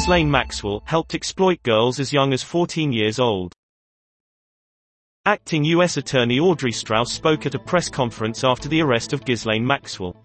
Ghislaine Maxwell helped exploit girls as young as 14 years old. Acting U.S. Attorney Audrey Strauss spoke at a press conference after the arrest of Ghislaine Maxwell.